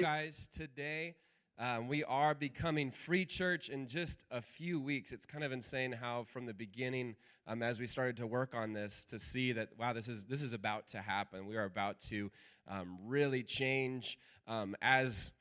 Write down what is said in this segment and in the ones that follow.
guys today. Um, we are becoming free church in just a few weeks. It's kind of insane how, from the beginning, um, as we started to work on this, to see that wow, this is this is about to happen. We are about to um, really change um, as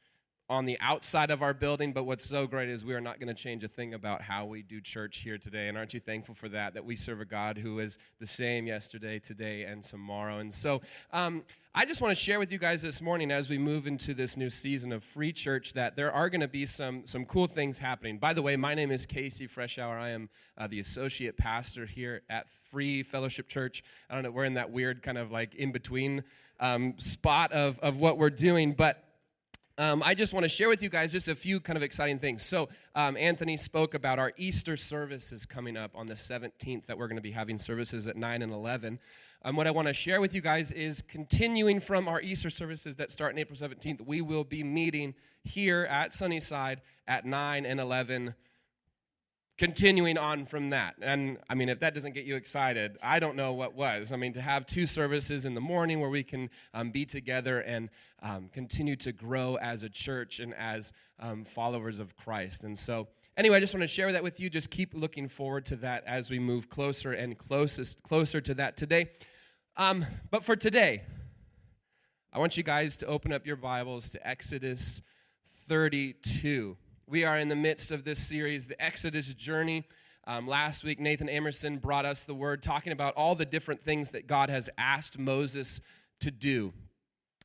on the outside of our building, but what's so great is we are not going to change a thing about how we do church here today. And aren't you thankful for that? That we serve a God who is the same yesterday, today, and tomorrow. And so um, I just want to share with you guys this morning as we move into this new season of free church that there are going to be some, some cool things happening. By the way, my name is Casey Freshour. I am uh, the associate pastor here at Free Fellowship Church. I don't know, we're in that weird kind of like in between um, spot of, of what we're doing, but um, I just want to share with you guys just a few kind of exciting things. So, um, Anthony spoke about our Easter services coming up on the 17th, that we're going to be having services at 9 and 11. Um, what I want to share with you guys is continuing from our Easter services that start on April 17th, we will be meeting here at Sunnyside at 9 and 11 continuing on from that. And I mean, if that doesn't get you excited, I don't know what was. I mean, to have two services in the morning where we can um, be together and um, continue to grow as a church and as um, followers of Christ. And so, anyway, I just want to share that with you. Just keep looking forward to that as we move closer and closest, closer to that today. Um, but for today, I want you guys to open up your Bibles to Exodus 32. We are in the midst of this series, the Exodus journey. Um, last week, Nathan Emerson brought us the word talking about all the different things that God has asked Moses to do.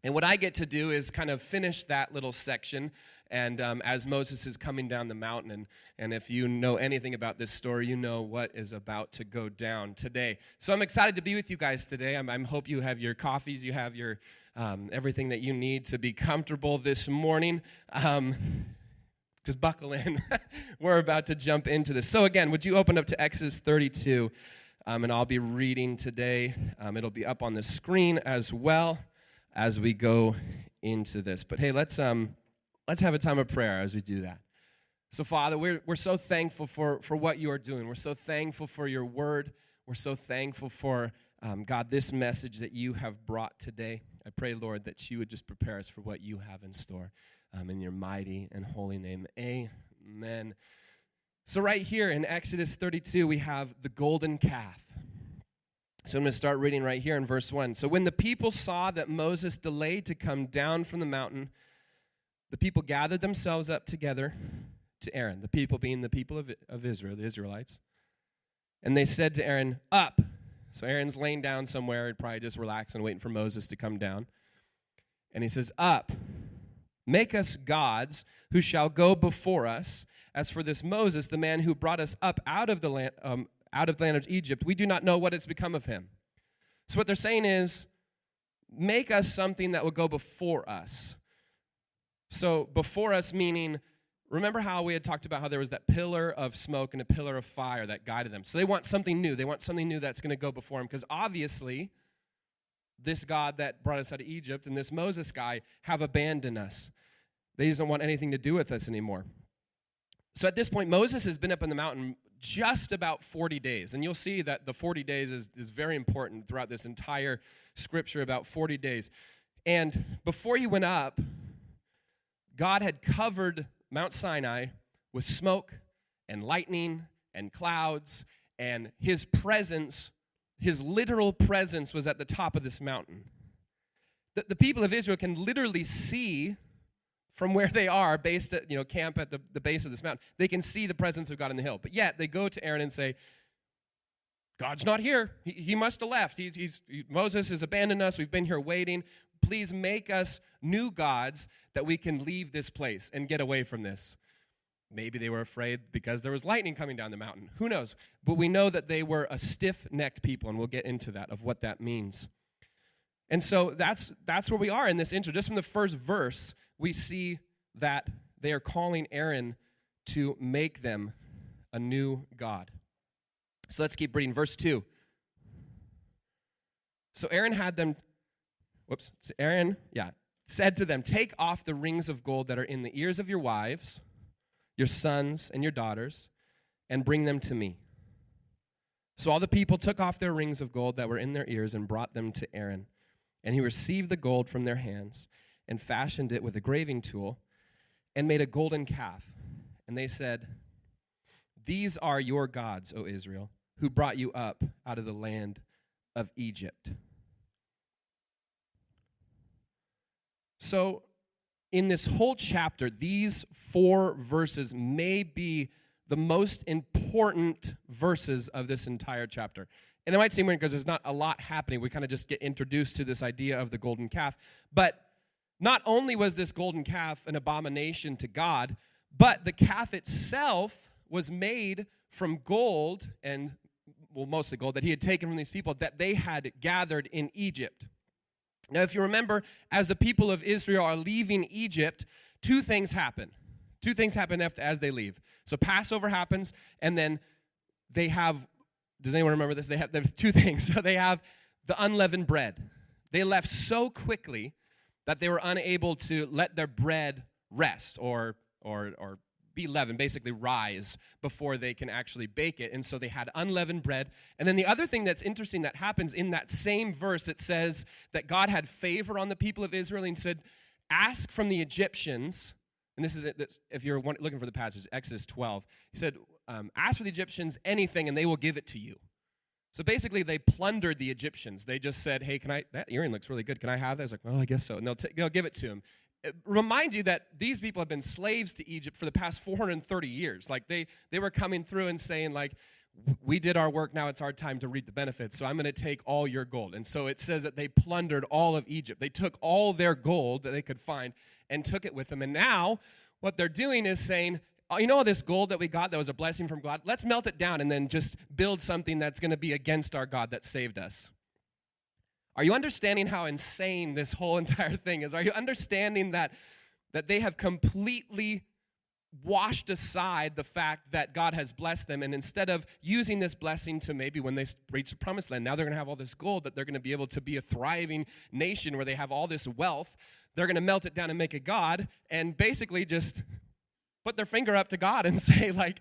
And what I get to do is kind of finish that little section. And um, as Moses is coming down the mountain, and, and if you know anything about this story, you know what is about to go down today. So I'm excited to be with you guys today. I'm, I hope you have your coffees, you have your um, everything that you need to be comfortable this morning. Just buckle in. We're about to jump into this. So, again, would you open up to Exodus 32? Um, and I'll be reading today. Um, it'll be up on the screen as well as we go into this. But hey, let's, um, let's have a time of prayer as we do that. So, Father, we're, we're so thankful for, for what you are doing. We're so thankful for your word. We're so thankful for, um, God, this message that you have brought today. I pray, Lord, that you would just prepare us for what you have in store um, in your mighty and holy name. Amen. So, right here in Exodus 32, we have the golden calf. So, I'm going to start reading right here in verse 1. So, when the people saw that Moses delayed to come down from the mountain, the people gathered themselves up together to Aaron, the people being the people of, of Israel, the Israelites. And they said to Aaron, Up. So Aaron's laying down somewhere, probably just relaxing, waiting for Moses to come down. And he says, Up Make us gods who shall go before us. As for this Moses, the man who brought us up out of the land, um, out of the land of Egypt, we do not know what has become of him. So what they're saying is, make us something that will go before us. So before us meaning, remember how we had talked about how there was that pillar of smoke and a pillar of fire that guided them. So they want something new. They want something new that's going to go before them because obviously this God that brought us out of Egypt and this Moses guy have abandoned us. They don't want anything to do with us anymore. So at this point, Moses has been up in the mountain just about 40 days. And you'll see that the 40 days is, is very important throughout this entire scripture, about 40 days. And before he went up, God had covered Mount Sinai with smoke and lightning and clouds, and his presence his literal presence was at the top of this mountain. The, the people of Israel can literally see from where they are, based at, you know, camp at the, the base of this mountain. They can see the presence of God in the hill. But yet they go to Aaron and say, God's not here. He, he must have left. He's, he's, he, Moses has abandoned us. We've been here waiting. Please make us new gods that we can leave this place and get away from this. Maybe they were afraid because there was lightning coming down the mountain. Who knows? But we know that they were a stiff necked people, and we'll get into that, of what that means. And so that's, that's where we are in this intro. Just from the first verse, we see that they are calling Aaron to make them a new God. So let's keep reading. Verse 2. So Aaron had them, whoops, so Aaron, yeah, said to them, Take off the rings of gold that are in the ears of your wives your sons and your daughters, and bring them to me. So all the people took off their rings of gold that were in their ears and brought them to Aaron. And he received the gold from their hands. And fashioned it with a graving tool and made a golden calf. And they said, These are your gods, O Israel, who brought you up out of the land of Egypt. So, in this whole chapter, these four verses may be the most important verses of this entire chapter. And it might seem weird because there's not a lot happening. We kind of just get introduced to this idea of the golden calf. But not only was this golden calf an abomination to God, but the calf itself was made from gold and, well, mostly gold that he had taken from these people that they had gathered in Egypt. Now, if you remember, as the people of Israel are leaving Egypt, two things happen. Two things happen after, as they leave. So Passover happens, and then they have. Does anyone remember this? They have there's two things. So they have the unleavened bread. They left so quickly that they were unable to let their bread rest or or or be leavened, basically rise before they can actually bake it. And so they had unleavened bread. And then the other thing that's interesting that happens in that same verse, it says that God had favor on the people of Israel and said, Ask from the Egyptians. And this is it, if you're looking for the passage, Exodus 12. He said, um, Ask for the Egyptians anything and they will give it to you. So basically, they plundered the Egyptians. They just said, Hey, can I, that earring looks really good. Can I have that? I was like, Oh, I guess so. And they'll, t- they'll give it to him uh, remind you that these people have been slaves to Egypt for the past 430 years. Like they they were coming through and saying like we did our work now it's our time to reap the benefits so i'm going to take all your gold and so it says that they plundered all of egypt they took all their gold that they could find and took it with them and now what they're doing is saying Uh, you know all this gold that we got that was a blessing from god let's melt it down and then just build something that's going to be against our god that saved us are you understanding how insane this whole entire thing is? Are you understanding that, that they have completely washed aside the fact that God has blessed them, and instead of using this blessing to maybe when they reach the promised land, now they're going to have all this gold that they're going to be able to be a thriving nation where they have all this wealth. They're going to melt it down and make a God, and basically just put their finger up to God and say, like,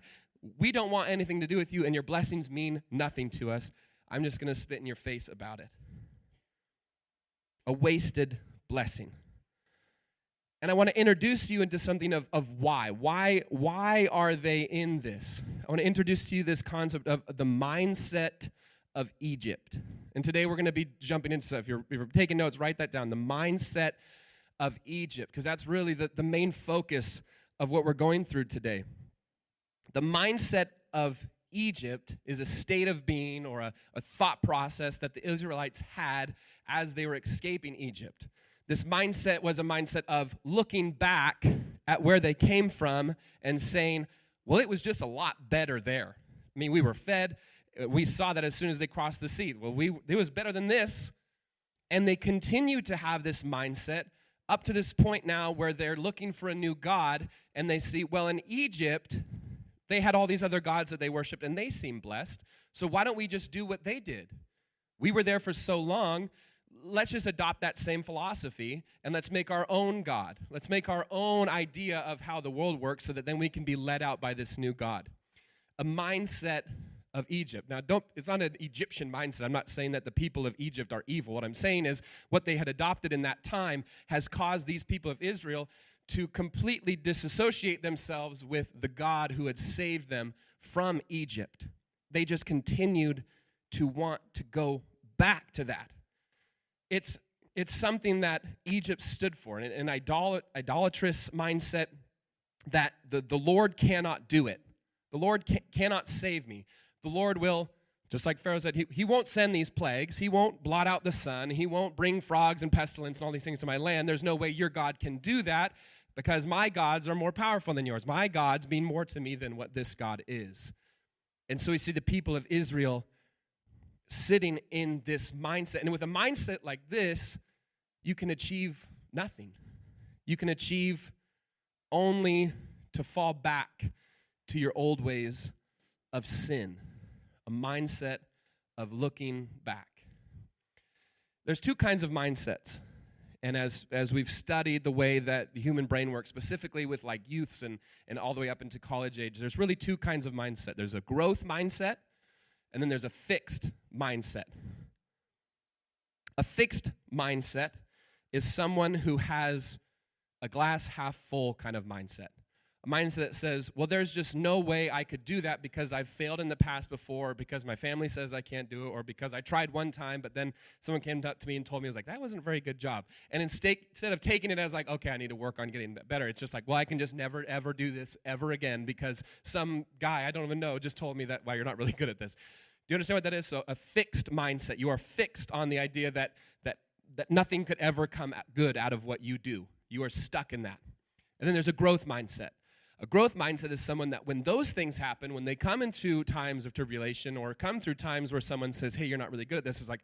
we don't want anything to do with you, and your blessings mean nothing to us. I'm just going to spit in your face about it a wasted blessing. And I want to introduce you into something of, of why. Why why are they in this? I want to introduce to you this concept of the mindset of Egypt. And today we're going to be jumping into, if you're, if you're taking notes, write that down. The mindset of Egypt, because that's really the, the main focus of what we're going through today. The mindset of Egypt is a state of being or a, a thought process that the Israelites had as they were escaping Egypt. This mindset was a mindset of looking back at where they came from and saying, well, it was just a lot better there. I mean, we were fed. We saw that as soon as they crossed the sea. Well, we, it was better than this. And they continue to have this mindset up to this point now where they're looking for a new God and they see, well, in Egypt, they had all these other gods that they worshiped and they seemed blessed. So why don't we just do what they did? We were there for so long. Let's just adopt that same philosophy and let's make our own God. Let's make our own idea of how the world works so that then we can be led out by this new God. A mindset of Egypt. Now, don't, it's not an Egyptian mindset. I'm not saying that the people of Egypt are evil. What I'm saying is what they had adopted in that time has caused these people of Israel to completely disassociate themselves with the God who had saved them from Egypt. They just continued to want to go back to that. It's, it's something that Egypt stood for, an, an idolat, idolatrous mindset that the, the Lord cannot do it. The Lord can, cannot save me. The Lord will, just like Pharaoh said, he, he won't send these plagues. He won't blot out the sun. He won't bring frogs and pestilence and all these things to my land. There's no way your God can do that because my gods are more powerful than yours. My gods mean more to me than what this God is. And so we see the people of Israel sitting in this mindset. And with a mindset like this, you can achieve nothing. You can achieve only to fall back to your old ways of sin, a mindset of looking back. There's two kinds of mindsets and as, as we've studied the way that the human brain works, specifically with like youths and, and all the way up into college age, there's really two kinds of mindset there's a growth mindset, and then there's a fixed mindset. A fixed mindset is someone who has a glass half full kind of mindset. A mindset that says, well, there's just no way I could do that because I've failed in the past before, because my family says I can't do it, or because I tried one time, but then someone came up to me and told me, I was like, that wasn't a very good job. And instead of taking it as like, okay, I need to work on getting better, it's just like, well, I can just never, ever do this ever again because some guy I don't even know just told me that, well, you're not really good at this. Do you understand what that is? So a fixed mindset. You are fixed on the idea that, that, that nothing could ever come good out of what you do. You are stuck in that. And then there's a growth mindset. A growth mindset is someone that when those things happen, when they come into times of tribulation or come through times where someone says, hey, you're not really good at this, is like,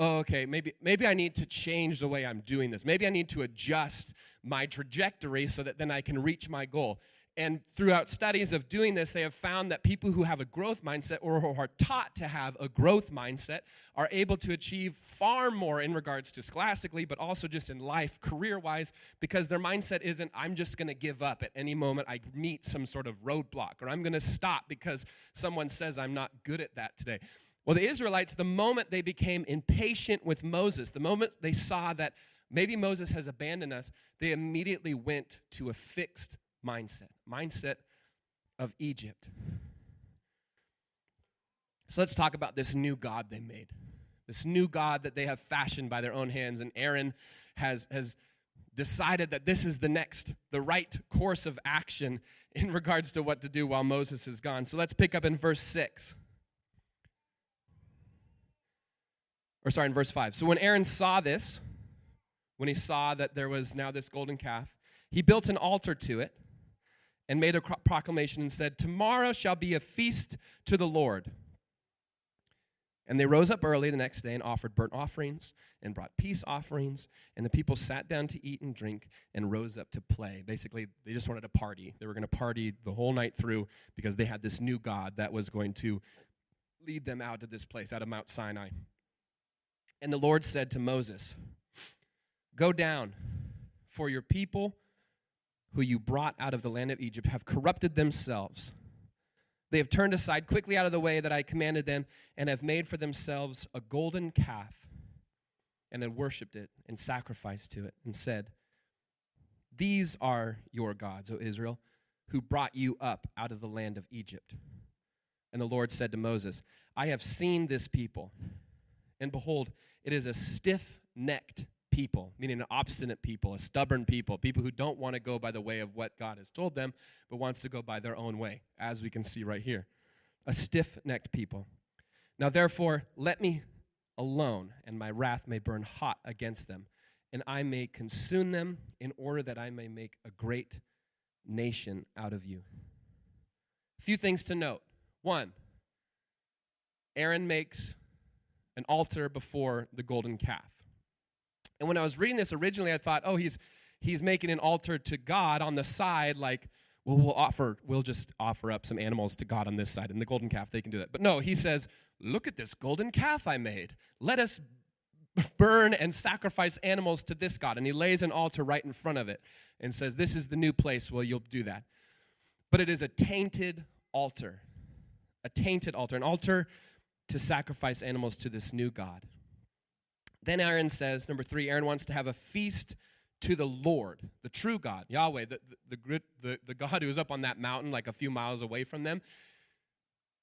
oh, okay, maybe, maybe I need to change the way I'm doing this. Maybe I need to adjust my trajectory so that then I can reach my goal. And throughout studies of doing this, they have found that people who have a growth mindset or who are taught to have a growth mindset are able to achieve far more in regards to scholastically, but also just in life, career wise, because their mindset isn't, I'm just going to give up at any moment I meet some sort of roadblock, or I'm going to stop because someone says I'm not good at that today. Well, the Israelites, the moment they became impatient with Moses, the moment they saw that maybe Moses has abandoned us, they immediately went to a fixed mindset mindset of Egypt. So let's talk about this new God they made. This new God that they have fashioned by their own hands. And Aaron has, has decided that this is the next, the right course of action in regards to what to do while Moses is gone. So let's pick up in verse 6. Or sorry, in verse 5. So when Aaron saw this, when he saw that there was now this golden calf, he built an altar to it and made a proclamation and said, Tomorrow shall be a feast to the Lord. And they rose up early the next day and offered burnt offerings and brought peace offerings. And the people sat down to eat and drink and rose up to play. Basically, they just wanted to party. They were going to party the whole night through because they had this new God that was going to lead them out to this place, out of Mount Sinai. And the Lord said to Moses, Go down, for your people who you brought out of the land of Egypt have corrupted themselves. They have turned aside quickly out of the way that I commanded them and have made for themselves a golden calf and have worshipped it and sacrificed to it and said, These are your gods, O Israel, who brought you up out of the land of Egypt. And the Lord said to Moses, I have seen this people, and behold, it is a stiff necked people, meaning an obstinate people, a stubborn people, people who don't want to go by the way of what God has told them, but wants to go by their own way, as we can see right here. A stiff necked people. Now, therefore, let me alone, and my wrath may burn hot against them, and I may consume them in order that I may make a great nation out of you. A few things to note. One, Aaron makes an altar before the golden calf. And when I was reading this originally, I thought, oh, he's he's making an altar to God on the side, like, well, we'll offer, we'll just offer up some animals to God on this side, and the golden calf, they can do that. But no, he says, look at this golden calf I made. Let us burn and sacrifice animals to this God. And he lays an altar right in front of it and says, This is the new place where you'll do that. But it is a tainted altar, a tainted altar, an altar to sacrifice animals to this new God. Then Aaron says, number three, Aaron wants to have a feast to the Lord, the true God, Yahweh, the, the, the, the, God who is up on that mountain like a few miles away from them.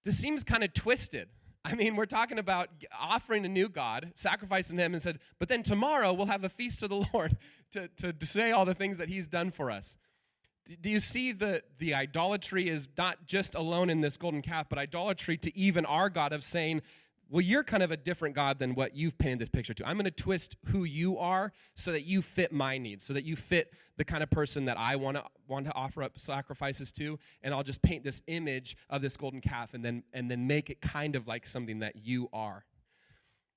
This seems kind of twisted. I mean, we're talking about offering a new God, sacrificing him, and said, but then tomorrow we'll have a feast to the Lord to, to, to say all the things that he's done for us. Do you see the, the idolatry is not just alone in this golden calf, but idolatry to even our God of saying, well, you're kind of a different God than what you've painted this picture to. I'm going to twist who you are so that you fit my needs, so that you fit the kind of person that I want to want to offer up sacrifices to, and I'll just paint this image of this golden calf and then and then make it kind of like something that you are.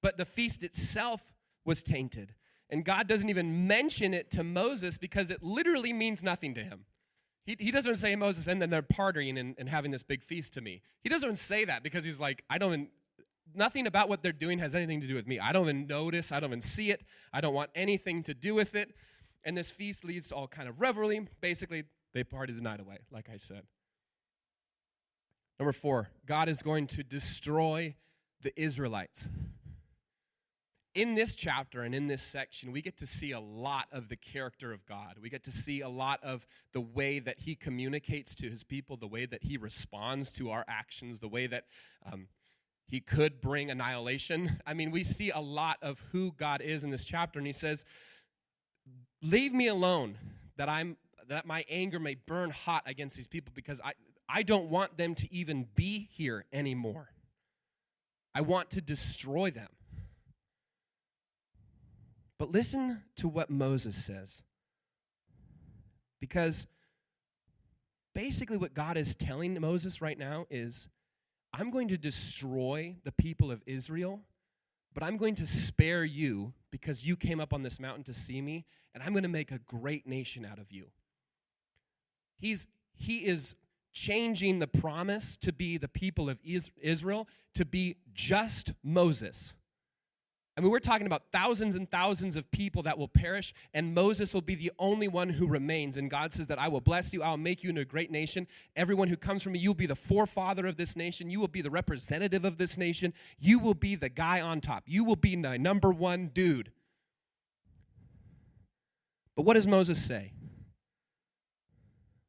But the feast itself was tainted. And God doesn't even mention it to Moses because it literally means nothing to him. He, he doesn't say Moses, and then they're partying and, and having this big feast to me. He doesn't say that because he's like, I don't nothing about what they're doing has anything to do with me. I don't even notice, I don't even see it. I don't want anything to do with it. And this feast leads to all kind of revelry. Basically, they party the night away, like I said. Number four, God is going to destroy the Israelites. in this chapter and in this section, we get to see a lot of the character of God. We get to see a lot of the way that He communicates to His people, the way that He responds to our actions, the way that um, He could bring annihilation. I mean, we see a lot of who God is in this chapter, and He says, Leave me alone, that I'm that my anger may burn hot against these people, because I, I don't want them to even be here anymore. I want to destroy them. But listen to what Moses says. Because basically, what God is telling Moses right now is I'm going to destroy the people of Israel, but I'm going to spare you because you came up on this mountain to see me, and I'm going to make a great nation out of you. He's, he is changing the promise to be the people of Israel to be just Moses. I mean, we're talking about thousands and thousands of people that will perish, and Moses will be the only one who remains. And God says that I will bless you, I'll make you into a great nation. Everyone who comes from me, you'll be the forefather of this nation, you will be the representative of this nation, you will be the guy on top, you will be the number one dude. But what does Moses say?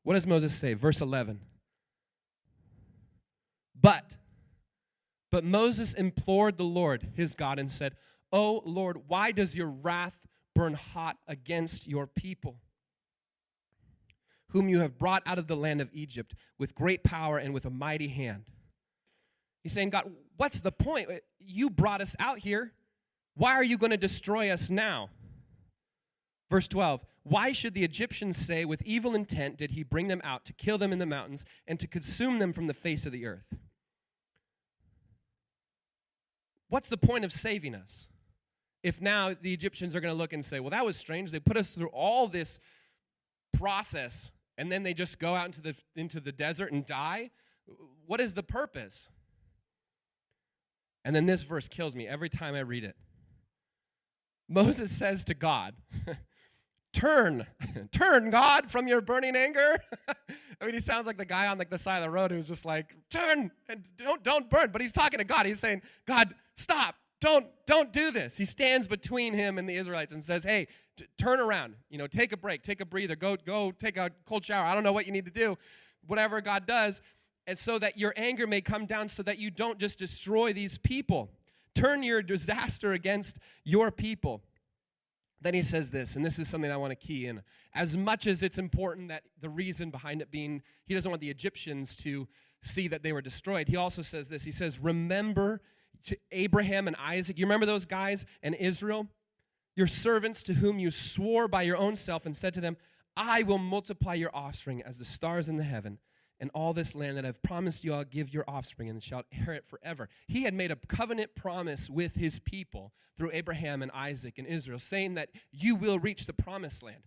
What does Moses say? Verse 11. But, but Moses implored the Lord, his God, and said, Oh Lord, why does your wrath burn hot against your people, whom you have brought out of the land of Egypt with great power and with a mighty hand? He's saying, God, what's the point? You brought us out here. Why are you going to destroy us now? Verse 12 Why should the Egyptians say, with evil intent did he bring them out to kill them in the mountains and to consume them from the face of the earth? What's the point of saving us? If now the Egyptians are going to look and say, well, that was strange. They put us through all this process and then they just go out into the, into the desert and die? What is the purpose? And then this verse kills me every time I read it. Moses says to God, Turn, turn, God, from your burning anger. I mean, he sounds like the guy on like the side of the road who's just like, turn and don't don't burn. But he's talking to God. He's saying, God, stop, don't don't do this. He stands between him and the israelites and says hey t- turn around you know take a break take a breather go go take a cold shower. I don't know what you need to do whatever god does and so that your anger may come down so that you don't just destroy these people. Turn your disaster against your people. Then he says this and this is something i want to key in. As much as it's important that the reason behind it being he doesn't want the egyptians to see that they were destroyed he also says this. He says remember to Abraham and Isaac. You remember those guys and Israel? Your servants to whom you swore by your own self and said to them, I will multiply your offspring as the stars in the heaven, and all this land that I've promised you I'll give your offspring and shall inherit forever. He had made a covenant promise with his people through Abraham and Isaac and Israel, saying that you will reach the promised land.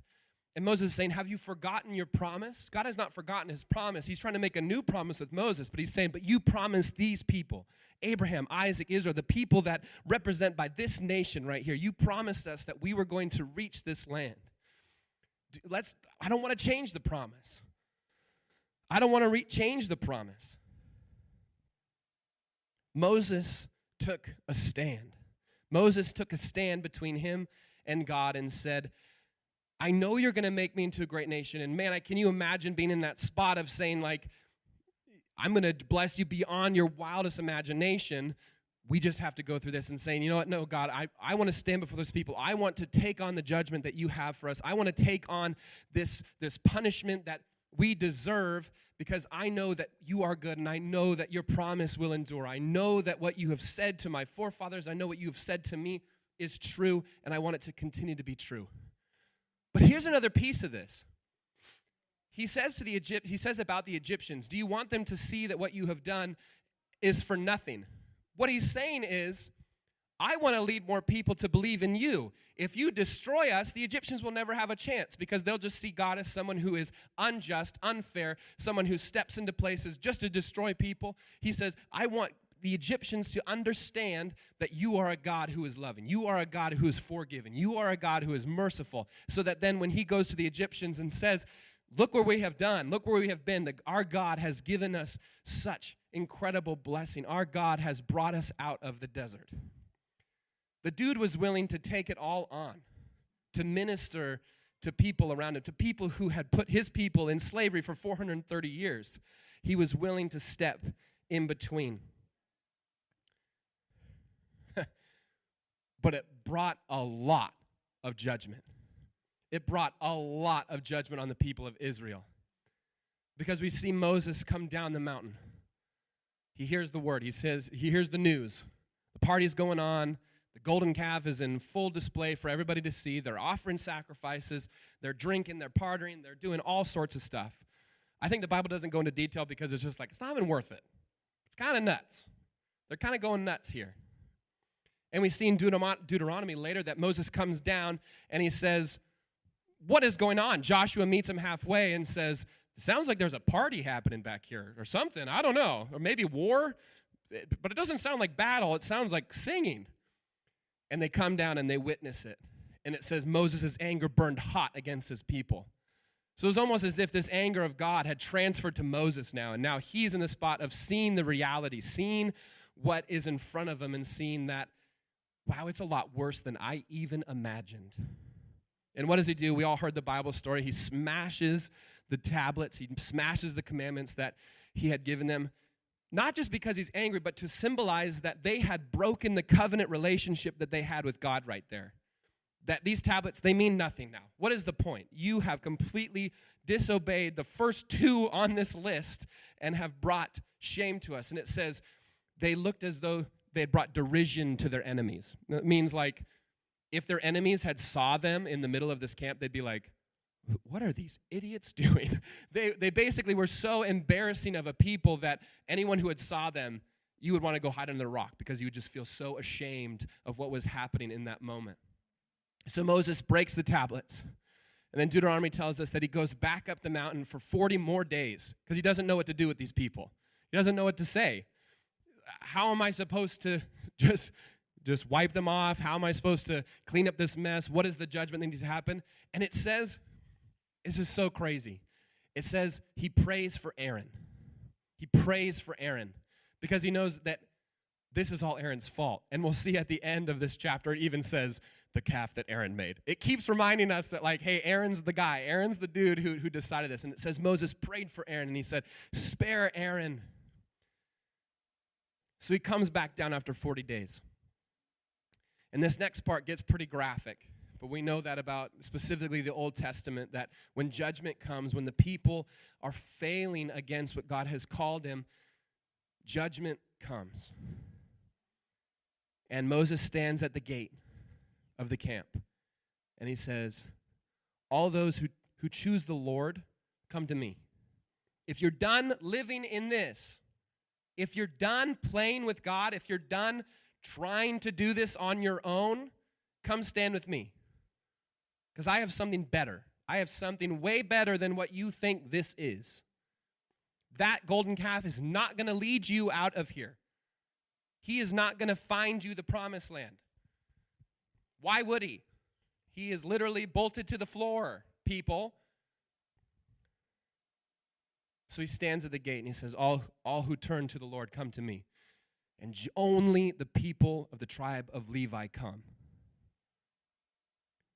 And Moses is saying, Have you forgotten your promise? God has not forgotten his promise. He's trying to make a new promise with Moses, but he's saying, But you promised these people Abraham, Isaac, Israel, the people that represent by this nation right here. You promised us that we were going to reach this land. Let's, I don't want to change the promise. I don't want to re- change the promise. Moses took a stand. Moses took a stand between him and God and said, I know you're going to make me into a great nation. And man, I, can you imagine being in that spot of saying, like, I'm going to bless you beyond your wildest imagination. We just have to go through this and saying, you know what? No, God, I, I want to stand before those people. I want to take on the judgment that you have for us. I want to take on this, this punishment that we deserve because I know that you are good and I know that your promise will endure. I know that what you have said to my forefathers, I know what you have said to me is true, and I want it to continue to be true. But here's another piece of this. He says to the Egypt, he says about the Egyptians, "Do you want them to see that what you have done is for nothing?" What he's saying is, I want to lead more people to believe in you. If you destroy us, the Egyptians will never have a chance because they'll just see God as someone who is unjust, unfair, someone who steps into places just to destroy people. He says, I want the Egyptians to understand that you are a God who is loving. You are a God who is forgiving. You are a God who is merciful. So that then when he goes to the Egyptians and says, Look where we have done, look where we have been, the, our God has given us such incredible blessing. Our God has brought us out of the desert. The dude was willing to take it all on, to minister to people around him, to people who had put his people in slavery for 430 years. He was willing to step in between. But it brought a lot of judgment. It brought a lot of judgment on the people of Israel. Because we see Moses come down the mountain. He hears the word, he says, he hears the news. The party's going on. The golden calf is in full display for everybody to see. They're offering sacrifices, they're drinking, they're partying, they're doing all sorts of stuff. I think the Bible doesn't go into detail because it's just like, it's not even worth it. It's kind of nuts. They're kind of going nuts here. And we see in Deuteronomy later that Moses comes down and he says, What is going on? Joshua meets him halfway and says, sounds like there's a party happening back here or something. I don't know. Or maybe war. But it doesn't sound like battle, it sounds like singing. And they come down and they witness it. And it says Moses' anger burned hot against his people. So it's almost as if this anger of God had transferred to Moses now. And now he's in the spot of seeing the reality, seeing what is in front of him, and seeing that, wow, it's a lot worse than I even imagined. And what does he do? We all heard the Bible story. He smashes the tablets, he smashes the commandments that he had given them, not just because he's angry, but to symbolize that they had broken the covenant relationship that they had with God right there that these tablets they mean nothing now what is the point you have completely disobeyed the first two on this list and have brought shame to us and it says they looked as though they had brought derision to their enemies it means like if their enemies had saw them in the middle of this camp they'd be like what are these idiots doing they, they basically were so embarrassing of a people that anyone who had saw them you would want to go hide under the rock because you would just feel so ashamed of what was happening in that moment so Moses breaks the tablets. And then Deuteronomy tells us that he goes back up the mountain for 40 more days because he doesn't know what to do with these people. He doesn't know what to say. How am I supposed to just just wipe them off? How am I supposed to clean up this mess? What is the judgment that needs to happen? And it says, this is so crazy. It says he prays for Aaron. He prays for Aaron because he knows that this is all Aaron's fault. And we'll see at the end of this chapter, it even says the calf that Aaron made. It keeps reminding us that, like, hey, Aaron's the guy. Aaron's the dude who, who decided this. And it says Moses prayed for Aaron and he said, Spare Aaron. So he comes back down after 40 days. And this next part gets pretty graphic. But we know that about specifically the Old Testament that when judgment comes, when the people are failing against what God has called them, judgment comes. And Moses stands at the gate of the camp and he says, All those who, who choose the Lord, come to me. If you're done living in this, if you're done playing with God, if you're done trying to do this on your own, come stand with me. Because I have something better. I have something way better than what you think this is. That golden calf is not going to lead you out of here. He is not going to find you the promised land. Why would he? He is literally bolted to the floor, people. So he stands at the gate and he says, All, all who turn to the Lord, come to me. And only the people of the tribe of Levi come.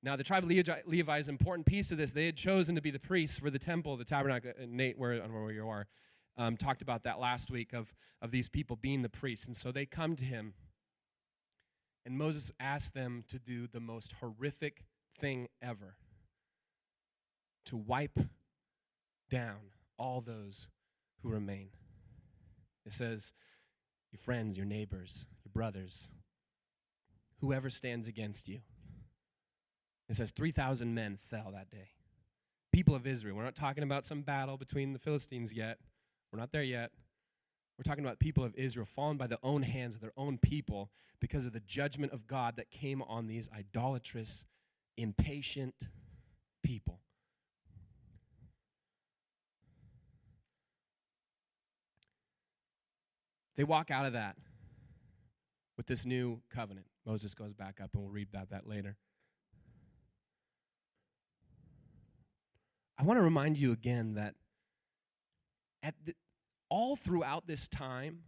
Now, the tribe of Levi is an important piece to this. They had chosen to be the priests for the temple, the tabernacle. Nate, where, where you are um, talked about that last week of, of these people being the priests. And so they come to him, and Moses asks them to do the most horrific thing ever to wipe down all those who remain. It says, your friends, your neighbors, your brothers, whoever stands against you. It says 3,000 men fell that day. People of Israel. We're not talking about some battle between the Philistines yet. We're not there yet. We're talking about people of Israel fallen by the own hands of their own people because of the judgment of God that came on these idolatrous, impatient people. They walk out of that with this new covenant. Moses goes back up, and we'll read about that later. I want to remind you again that at the, all throughout this time,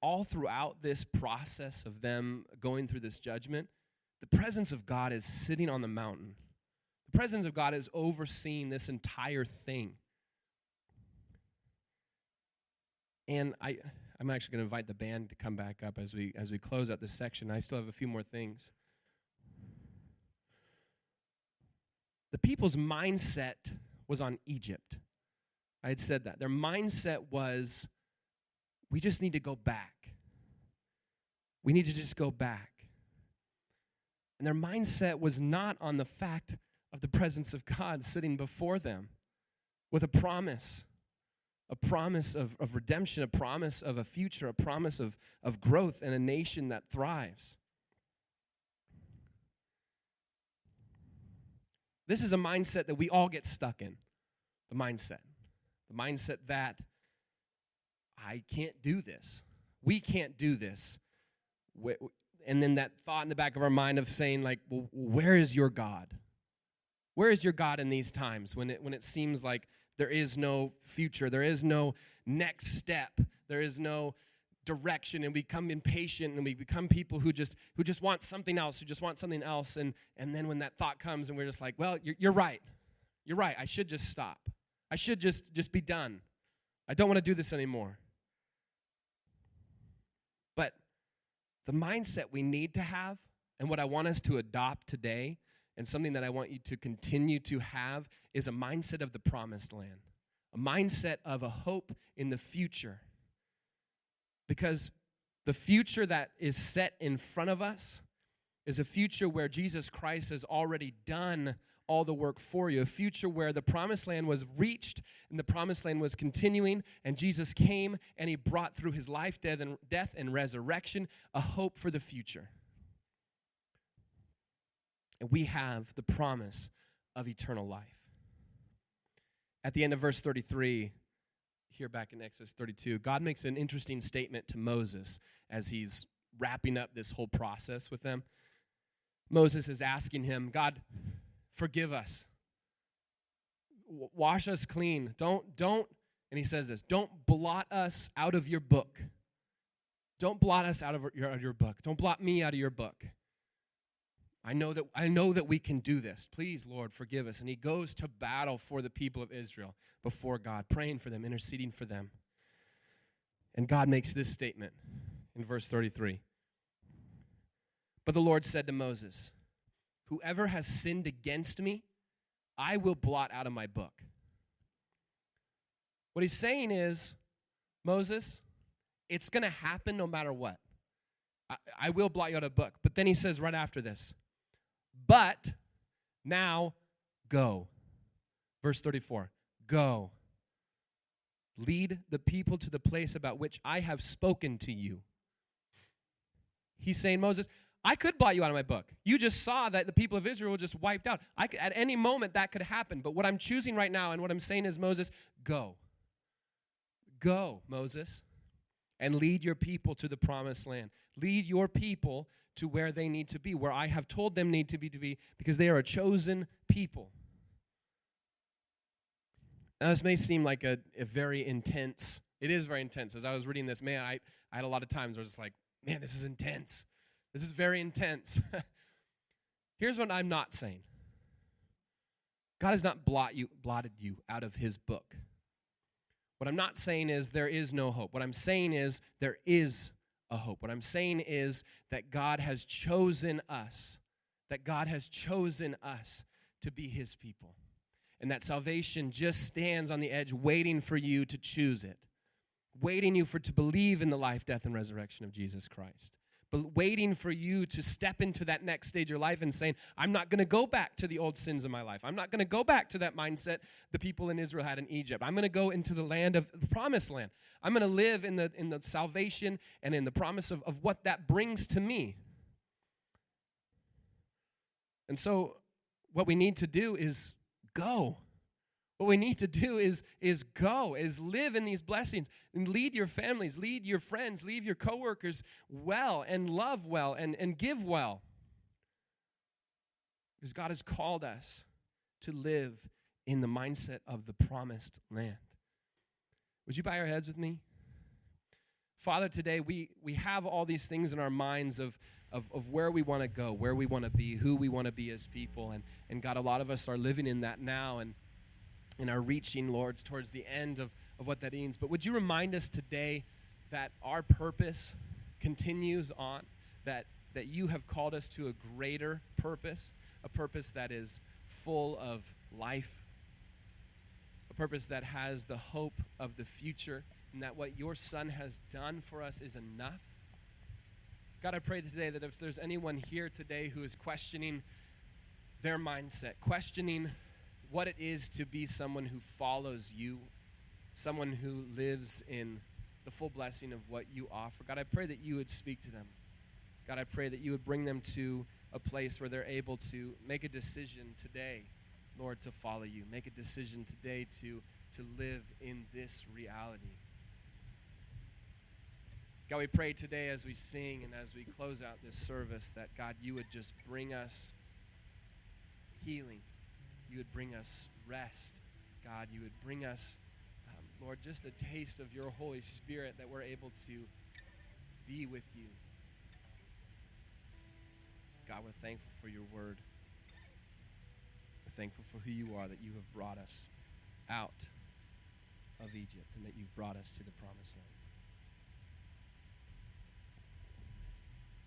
all throughout this process of them going through this judgment, the presence of God is sitting on the mountain. The presence of God is overseeing this entire thing. And I, I'm actually going to invite the band to come back up as we as we close out this section. I still have a few more things. The people's mindset was on Egypt. I had said that. Their mindset was we just need to go back. We need to just go back. And their mindset was not on the fact of the presence of God sitting before them with a promise a promise of, of redemption, a promise of a future, a promise of, of growth and a nation that thrives. This is a mindset that we all get stuck in. The mindset. The mindset that I can't do this. We can't do this. And then that thought in the back of our mind of saying, like, well, where is your God? Where is your God in these times when it, when it seems like there is no future, there is no next step, there is no direction. And we become impatient and we become people who just who just want something else who just want something else. And and then when that thought comes and we're just like well you're, you're right. You're right. I should just stop. I should just just be done. I don't want to do this anymore. But the mindset we need to have and what i want us to adopt today and something that I want you to continue to have is a mindset of the promised land, a mindset of a hope in the future. Because the future that is set in front of us is a future where Jesus Christ has already done all the work for you. A future where the promised land was reached and the promised land was continuing, and Jesus came and he brought through his life, death, and, death, and resurrection a hope for the future. And we have the promise of eternal life. At the end of verse 33, here back in Exodus 32, God makes an interesting statement to Moses as he's wrapping up this whole process with them. Moses is asking him, God, forgive us. Wash us clean. Don't, don't, and he says this don't blot us out of your book. Don't blot us out of your, out of your book. Don't blot me out of your book. I know that I know that we can do this. Please, Lord, forgive us. And he goes to battle for the people of Israel before God, praying for them, interceding for them. And God makes this statement in verse 33. But the Lord said to Moses, Whoever has sinned against me, I will blot out of my book. What he's saying is, Moses, it's going to happen no matter what. I, I, will blot you out of book. But then he says right after this, but now go. Verse 34 Go. Lead the people to the place about which I have spoken to you. He's saying, Moses, I could blot you out of my book. You just saw that the people of Israel were just wiped out. I could, at any moment, that could happen. But what I'm choosing right now and what I'm saying is, Moses, go. Go, Moses, and lead your people to the promised land. Lead your people to where they need to be, where I have told them need to be to be, because they are a chosen people. Now, this may seem like a, a very intense, it is very intense. As I was reading this, man, I, I had a lot of times where I was just like, man, this is intense. This is very intense. Here's what I'm not saying God has not blot you, blotted you out of his book. What I'm not saying is there is no hope. What I'm saying is there is a hope. What I'm saying is that God has chosen us, that God has chosen us to be his people. And that salvation just stands on the edge waiting for you to choose it, waiting you for to believe in the life, death, and resurrection of Jesus Christ but waiting for you to step into that next stage of your life and saying, I'm not going to go back to the old sins of my life. I'm not going to go back to that mindset the people in Israel had in Egypt. I'm going to go into the land of the promised land. I'm going to live in the, in the salvation and in the promise of, of what that brings to me. And so, what we need to do is go. What we need to do is, is go, is live in these blessings and lead your families, lead your friends, lead your coworkers well and love well and, and give well. Because God has called us to live in the mindset of the promised land. Would you bow your heads with me? Father, today we, we have all these things in our minds of, of, of where we want to go, where we want to be, who we want to be as people. And, and God, a lot of us are living in that now and, and are reaching, Lord, towards the end of, of what that means. But would you remind us today that our purpose continues on, that, that you have called us to a greater purpose, a purpose that is full of life, a purpose that has the hope of the future, and that what your Son has done for us is enough? God, I pray today that if there's anyone here today who is questioning their mindset, questioning what it is to be someone who follows you, someone who lives in the full blessing of what you offer. God, I pray that you would speak to them. God, I pray that you would bring them to a place where they're able to make a decision today, Lord, to follow you. Make a decision today to, to live in this reality. God, we pray today as we sing and as we close out this service that, God, you would just bring us healing you would bring us rest. God, you would bring us, um, Lord, just a taste of your Holy Spirit that we're able to be with you. God, we're thankful for your word. We're thankful for who you are, that you have brought us out of Egypt and that you've brought us to the promised land.